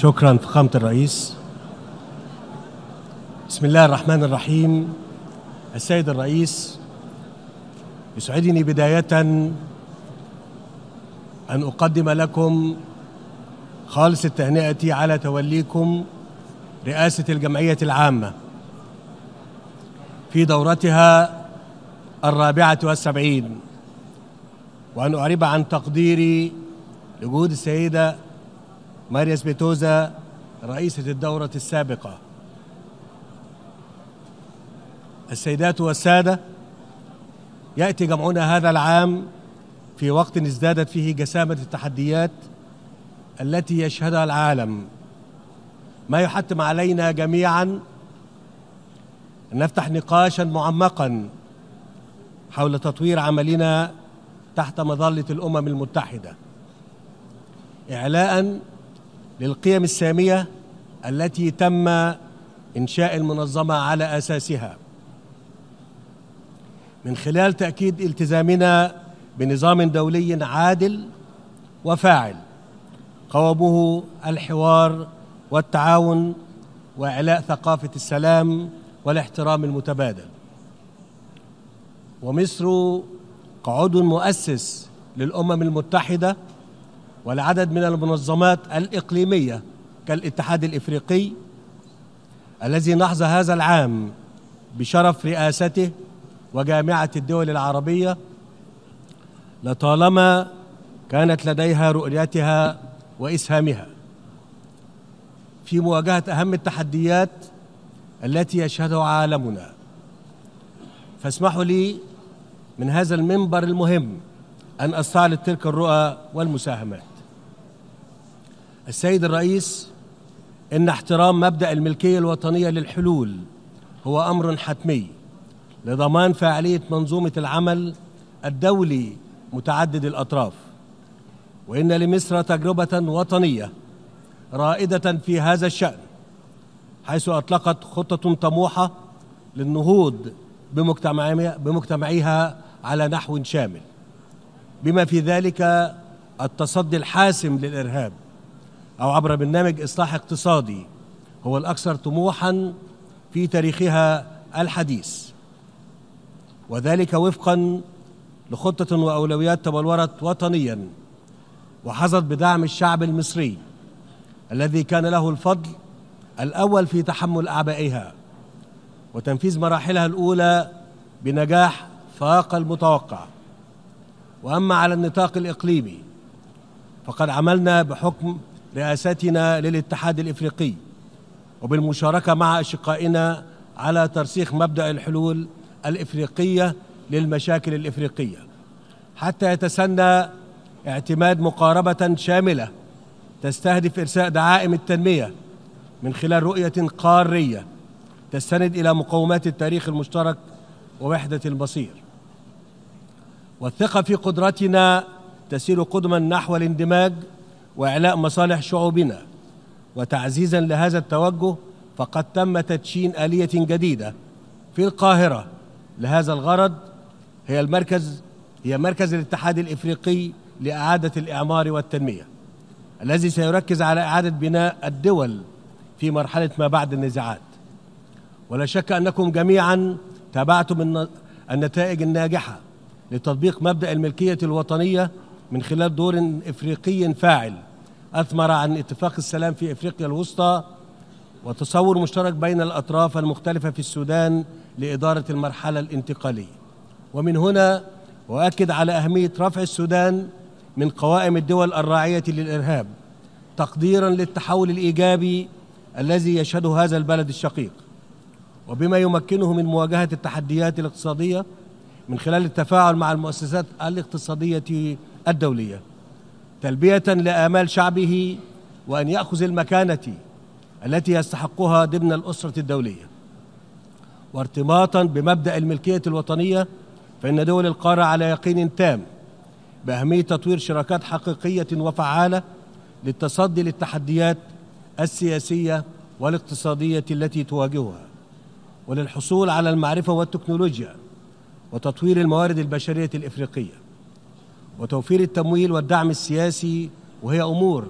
شكرا فخامة الرئيس. بسم الله الرحمن الرحيم. السيد الرئيس يسعدني بداية أن أقدم لكم خالص التهنئة على توليكم رئاسة الجمعية العامة. في دورتها الرابعة والسبعين. وأن أعرب عن تقديري لجهود السيدة ماريا سبيتوزا رئيسة الدورة السابقة. السيدات والسادة يأتي جمعنا هذا العام في وقت ازدادت فيه جسامة التحديات التي يشهدها العالم. ما يحتم علينا جميعا أن نفتح نقاشا معمقا حول تطوير عملنا تحت مظلة الأمم المتحدة. إعلاء للقيم السامية التي تم إنشاء المنظمة على أساسها. من خلال تأكيد التزامنا بنظام دولي عادل وفاعل قوامه الحوار والتعاون وإعلاء ثقافة السلام والاحترام المتبادل. ومصر كعضو مؤسس للأمم المتحدة والعدد من المنظمات الإقليمية كالاتحاد الإفريقي الذي نحظى هذا العام بشرف رئاسته وجامعة الدول العربية لطالما كانت لديها رؤيتها وإسهامها. في مواجهة أهم التحديات التي يشهدها عالمنا. فاسمحوا لي من هذا المنبر المهم أن أستعرض تلك الرؤى والمساهمات. السيد الرئيس إن احترام مبدأ الملكية الوطنية للحلول هو أمر حتمي لضمان فاعلية منظومة العمل الدولي متعدد الأطراف وإن لمصر تجربة وطنية رائدة في هذا الشأن حيث أطلقت خطة طموحة للنهوض بمجتمعها على نحو شامل بما في ذلك التصدي الحاسم للإرهاب أو عبر برنامج إصلاح اقتصادي هو الأكثر طموحا في تاريخها الحديث. وذلك وفقا لخطة وأولويات تبلورت وطنيا وحظت بدعم الشعب المصري الذي كان له الفضل الأول في تحمل أعبائها وتنفيذ مراحلها الأولى بنجاح فاق المتوقع. وأما على النطاق الإقليمي فقد عملنا بحكم رئاستنا للاتحاد الإفريقي وبالمشاركة مع أشقائنا على ترسيخ مبدأ الحلول الإفريقية للمشاكل الإفريقية حتى يتسنى اعتماد مقاربة شاملة تستهدف إرساء دعائم التنمية من خلال رؤية قارية تستند إلى مقومات التاريخ المشترك ووحدة المصير والثقة في قدرتنا تسير قدما نحو الاندماج وإعلاء مصالح شعوبنا. وتعزيزا لهذا التوجه فقد تم تدشين آلية جديدة في القاهرة. لهذا الغرض هي المركز هي مركز الاتحاد الإفريقي لإعادة الإعمار والتنمية الذي سيركز على إعادة بناء الدول في مرحلة ما بعد النزاعات. ولا شك أنكم جميعا تابعتم النتائج الناجحة لتطبيق مبدأ الملكية الوطنية من خلال دور إفريقي فاعل. أثمر عن اتفاق السلام في إفريقيا الوسطى وتصور مشترك بين الأطراف المختلفة في السودان لإدارة المرحلة الانتقالية. ومن هنا أؤكد على أهمية رفع السودان من قوائم الدول الراعية للإرهاب تقديرا للتحول الإيجابي الذي يشهده هذا البلد الشقيق. وبما يمكنه من مواجهة التحديات الاقتصادية من خلال التفاعل مع المؤسسات الاقتصادية الدولية تلبية لآمال شعبه وأن يأخذ المكانة التي يستحقها ضمن الأسرة الدولية. وارتباطا بمبدأ الملكية الوطنية فإن دول القارة على يقين تام بأهمية تطوير شراكات حقيقية وفعالة للتصدي للتحديات السياسية والاقتصادية التي تواجهها وللحصول على المعرفة والتكنولوجيا وتطوير الموارد البشرية الإفريقية. وتوفير التمويل والدعم السياسي وهي أمور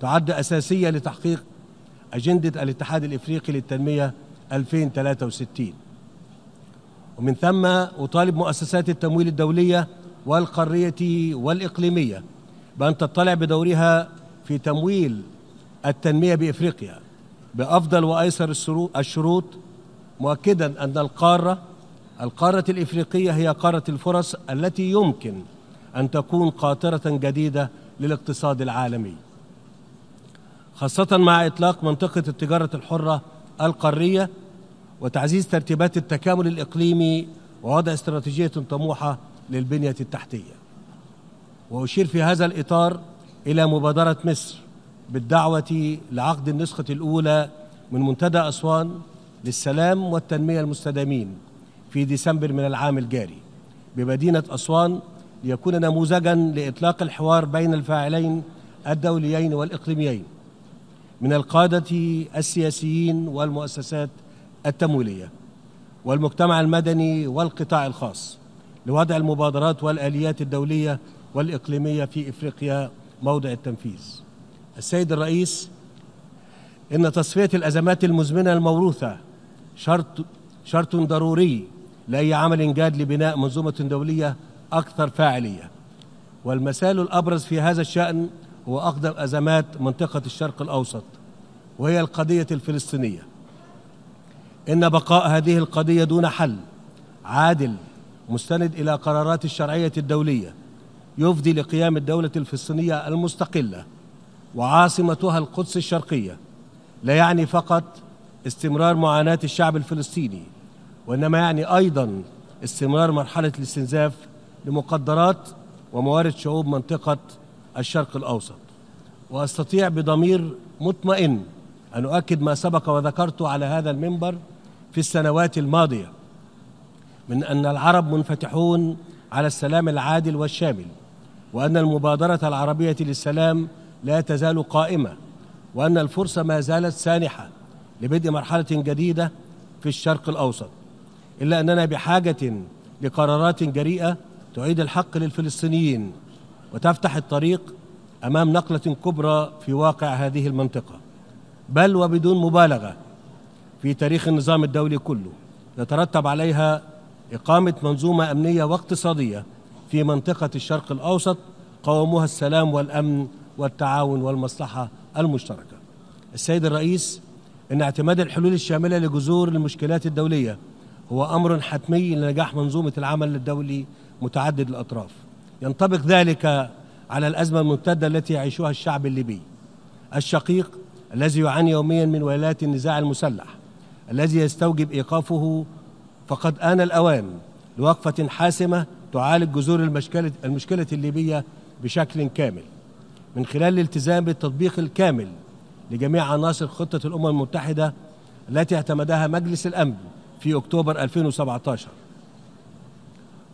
تعد أساسية لتحقيق أجندة الاتحاد الإفريقي للتنمية 2063 ومن ثم أطالب مؤسسات التمويل الدولية والقارية والإقليمية بأن تطلع بدورها في تمويل التنمية بإفريقيا بأفضل وأيسر الشروط مؤكدا أن القارة القارة الإفريقية هي قارة الفرص التي يمكن أن تكون قاطرة جديدة للاقتصاد العالمي. خاصة مع إطلاق منطقة التجارة الحرة القارية وتعزيز ترتيبات التكامل الإقليمي ووضع استراتيجية طموحة للبنية التحتية. وأشير في هذا الإطار إلى مبادرة مصر بالدعوة لعقد النسخة الأولى من منتدى أسوان للسلام والتنمية المستدامين في ديسمبر من العام الجاري بمدينة أسوان ليكون نموذجا لإطلاق الحوار بين الفاعلين الدوليين والإقليميين من القادة السياسيين والمؤسسات التمويلية والمجتمع المدني والقطاع الخاص لوضع المبادرات والآليات الدولية والإقليمية في إفريقيا موضع التنفيذ. السيد الرئيس إن تصفية الأزمات المزمنة الموروثة شرط شرط ضروري لأي عمل جاد لبناء منظومة دولية أكثر فاعلية. والمثال الأبرز في هذا الشأن هو أقدم أزمات منطقة الشرق الأوسط وهي القضية الفلسطينية. إن بقاء هذه القضية دون حل عادل مستند إلى قرارات الشرعية الدولية يفضي لقيام الدولة الفلسطينية المستقلة وعاصمتها القدس الشرقية لا يعني فقط استمرار معاناة الشعب الفلسطيني وإنما يعني أيضا استمرار مرحلة الاستنزاف لمقدرات وموارد شعوب منطقة الشرق الأوسط. وأستطيع بضمير مطمئن أن أؤكد ما سبق وذكرت على هذا المنبر في السنوات الماضية من أن العرب منفتحون على السلام العادل والشامل وأن المبادرة العربية للسلام لا تزال قائمة وأن الفرصة ما زالت سانحة لبدء مرحلة جديدة في الشرق الأوسط. إلا أننا بحاجة لقرارات جريئة تعيد الحق للفلسطينيين وتفتح الطريق أمام نقلة كبرى في واقع هذه المنطقة. بل وبدون مبالغة في تاريخ النظام الدولي كله يترتب عليها إقامة منظومة أمنية واقتصادية في منطقة الشرق الأوسط قوامها السلام والأمن والتعاون والمصلحة المشتركة. السيد الرئيس إن اعتماد الحلول الشاملة لجذور المشكلات الدولية هو أمر حتمي لنجاح منظومة العمل الدولي متعدد الأطراف. ينطبق ذلك على الأزمة الممتدة التي يعيشها الشعب الليبي. الشقيق الذي يعاني يوميا من ويلات النزاع المسلح. الذي يستوجب إيقافه فقد آن الأوان لوقفة حاسمة تعالج جذور المشكلة, المشكلة الليبية بشكل كامل. من خلال الالتزام بالتطبيق الكامل لجميع عناصر خطة الأمم المتحدة التي اعتمدها مجلس الأمن في أكتوبر 2017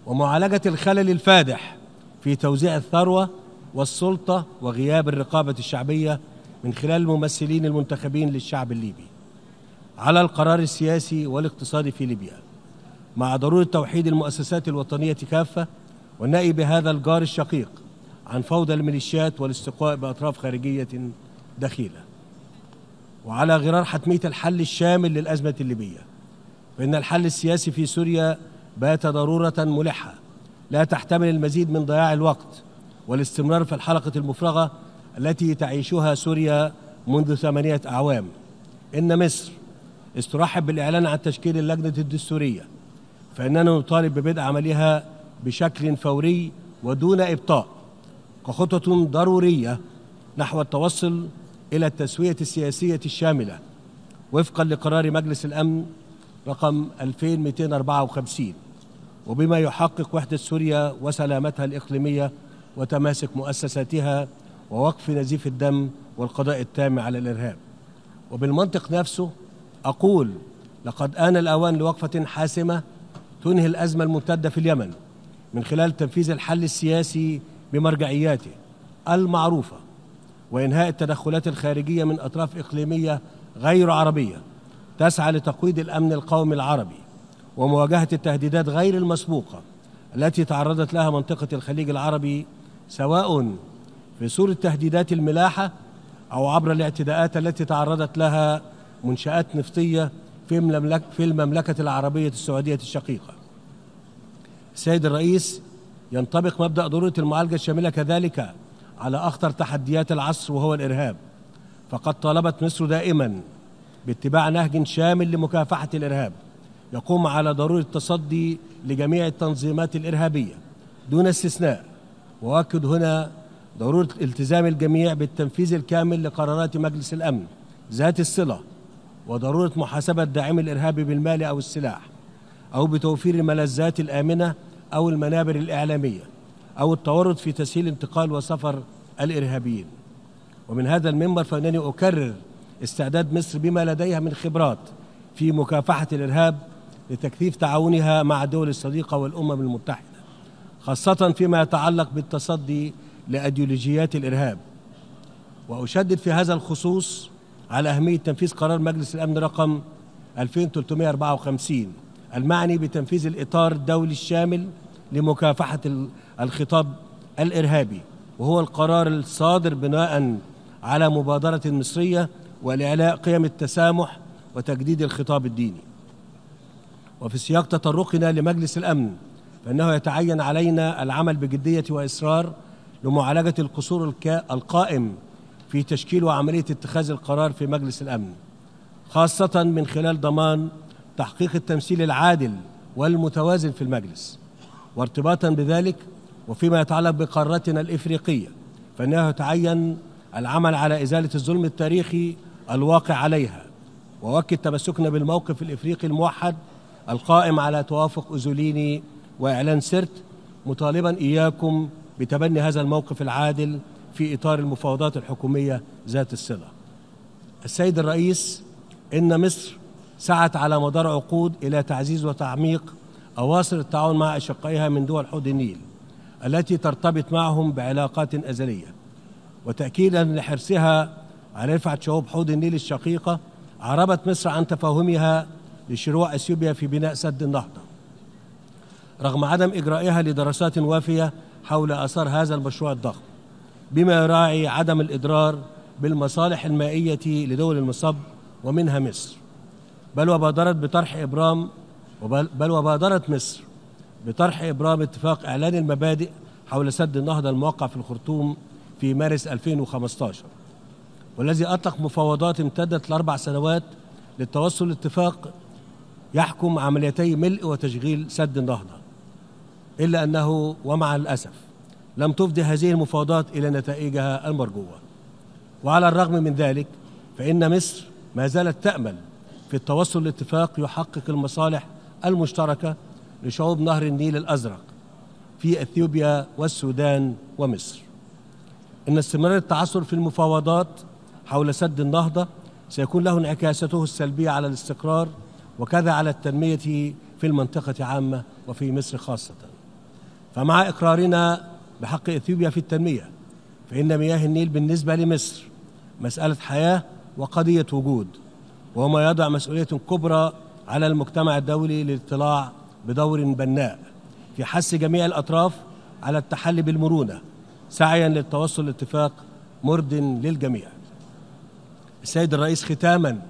ومعالجة الخلل الفادح في توزيع الثروة والسلطة وغياب الرقابة الشعبية من خلال الممثلين المنتخبين للشعب الليبي على القرار السياسي والاقتصادي في ليبيا. مع ضرورة توحيد المؤسسات الوطنية كافة والنأي بهذا الجار الشقيق عن فوضى الميليشيات والاستقواء بأطراف خارجية دخيلة. وعلى غرار حتمية الحل الشامل للأزمة الليبية فإن الحل السياسي في سوريا بات ضرورة ملحة. لا تحتمل المزيد من ضياع الوقت والاستمرار في الحلقة المفرغة التي تعيشها سوريا منذ ثمانية أعوام. إن مصر استرحب بالإعلان عن تشكيل اللجنة الدستورية فإننا نطالب ببدء عملها بشكل فوري ودون إبطاء كخطوة ضرورية نحو التوصل إلى التسوية السياسية الشاملة وفقا لقرار مجلس الأمن رقم 2254 وبما يحقق وحدة سوريا وسلامتها الإقليمية وتماسك مؤسساتها ووقف نزيف الدم والقضاء التام على الإرهاب. وبالمنطق نفسه أقول لقد آن الأوان لوقفة حاسمة تنهي الأزمة الممتدة في اليمن من خلال تنفيذ الحل السياسي بمرجعياته المعروفة وإنهاء التدخلات الخارجية من أطراف إقليمية غير عربية تسعى لتقويض الأمن القومي العربي ومواجهة التهديدات غير المسبوقة التي تعرضت لها منطقة الخليج العربي سواء في صورة تهديدات الملاحة أو عبر الاعتداءات التي تعرضت لها منشآت نفطية في المملكة, في المملكة العربية السعودية الشقيقة. السيد الرئيس ينطبق مبدأ ضرورة المعالجة الشاملة كذلك على أخطر تحديات العصر وهو الإرهاب. فقد طالبت مصر دائما باتباع نهج شامل لمكافحة الإرهاب يقوم على ضرورة التصدي لجميع التنظيمات الإرهابية دون استثناء. وأؤكد هنا ضرورة التزام الجميع بالتنفيذ الكامل لقرارات مجلس الأمن ذات الصلة وضرورة محاسبة داعم الإرهاب بالمال أو السلاح أو بتوفير الملذات الآمنة أو المنابر الإعلامية أو التورط في تسهيل انتقال وسفر الإرهابيين. ومن هذا المنبر فإنني أكرر استعداد مصر بما لديها من خبرات في مكافحة الإرهاب لتكثيف تعاونها مع الدول الصديقة والأمم المتحدة خاصة فيما يتعلق بالتصدي لأيديولوجيات الإرهاب. وأشدد في هذا الخصوص على أهمية تنفيذ قرار مجلس الأمن رقم 2354 المعني بتنفيذ الإطار الدولي الشامل لمكافحة الخطاب الإرهابي وهو القرار الصادر بناء على مبادرة مصرية ولإعلاء قيم التسامح وتجديد الخطاب الديني. وفي سياق تطرقنا لمجلس الأمن فإنه يتعين علينا العمل بجدية وإصرار لمعالجة القصور القائم في تشكيل وعملية اتخاذ القرار في مجلس الأمن خاصة من خلال ضمان تحقيق التمثيل العادل والمتوازن في المجلس. وارتباطا بذلك وفيما يتعلق بقارتنا الإفريقية فإنه يتعين العمل على إزالة الظلم التاريخي الواقع عليها وأؤكد تمسكنا بالموقف الإفريقي الموحد القائم على توافق أوزوليني وإعلان سرت مطالبا إياكم بتبني هذا الموقف العادل في إطار المفاوضات الحكومية ذات الصلة. السيد الرئيس إن مصر سعت على مدار عقود إلى تعزيز وتعميق أواصر التعاون مع أشقائها من دول حوض النيل التي ترتبط معهم بعلاقات أزلية وتأكيدا لحرصها رفعة شعوب حوض النيل الشقيقة عربت مصر عن تفاهمها لشروع إثيوبيا في بناء سد النهضة. رغم عدم إجرائها لدراسات وافية حول آثار هذا المشروع الضخم بما يراعي عدم الإضرار بالمصالح المائية لدول المصب ومنها مصر. بل وبادرت بطرح إبرام بل وبادرت مصر بطرح إبرام اتفاق إعلان المبادئ حول سد النهضة الموقع في الخرطوم في مارس 2015 والذي أطلق مفاوضات امتدت لأربع سنوات للتوصل لاتفاق يحكم عمليتي ملء وتشغيل سد النهضة إلا أنه ومع الأسف لم تفضي هذه المفاوضات إلى نتائجها المرجوة. وعلى الرغم من ذلك فإن مصر ما زالت تأمل في التوصل لاتفاق يحقق المصالح المشتركة لشعوب نهر النيل الأزرق في أثيوبيا والسودان ومصر. إن استمرار التعثر في المفاوضات حول سد النهضة سيكون له انعكاساته السلبية على الاستقرار وكذا على التنمية في المنطقة عامة وفي مصر خاصة. فمع إقرارنا بحق إثيوبيا في التنمية فإن مياه النيل بالنسبة لمصر مسألة حياة وقضية وجود وما يضع مسؤولية كبرى على المجتمع الدولي للاطلاع بدور بناء في حث جميع الأطراف على التحلي بالمرونة سعيا للتوصل لاتفاق مرد للجميع. السيد الرئيس ختاما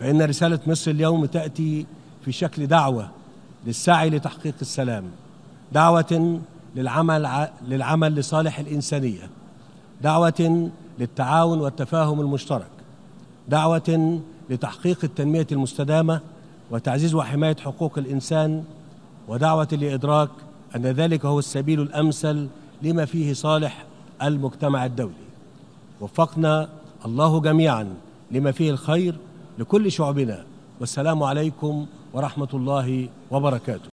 فإن رسالة مصر اليوم تأتي في شكل دعوة للسعي لتحقيق السلام دعوة للعمل للعمل لصالح الإنسانية دعوة للتعاون والتفاهم المشترك دعوة لتحقيق التنمية المستدامة وتعزيز وحماية حقوق الإنسان ودعوة لإدراك أن ذلك هو السبيل الأمثل لما فيه صالح المجتمع الدولي. وفقنا الله جميعا لما فيه الخير لكل شعوبنا. والسلام عليكم ورحمة الله وبركاته.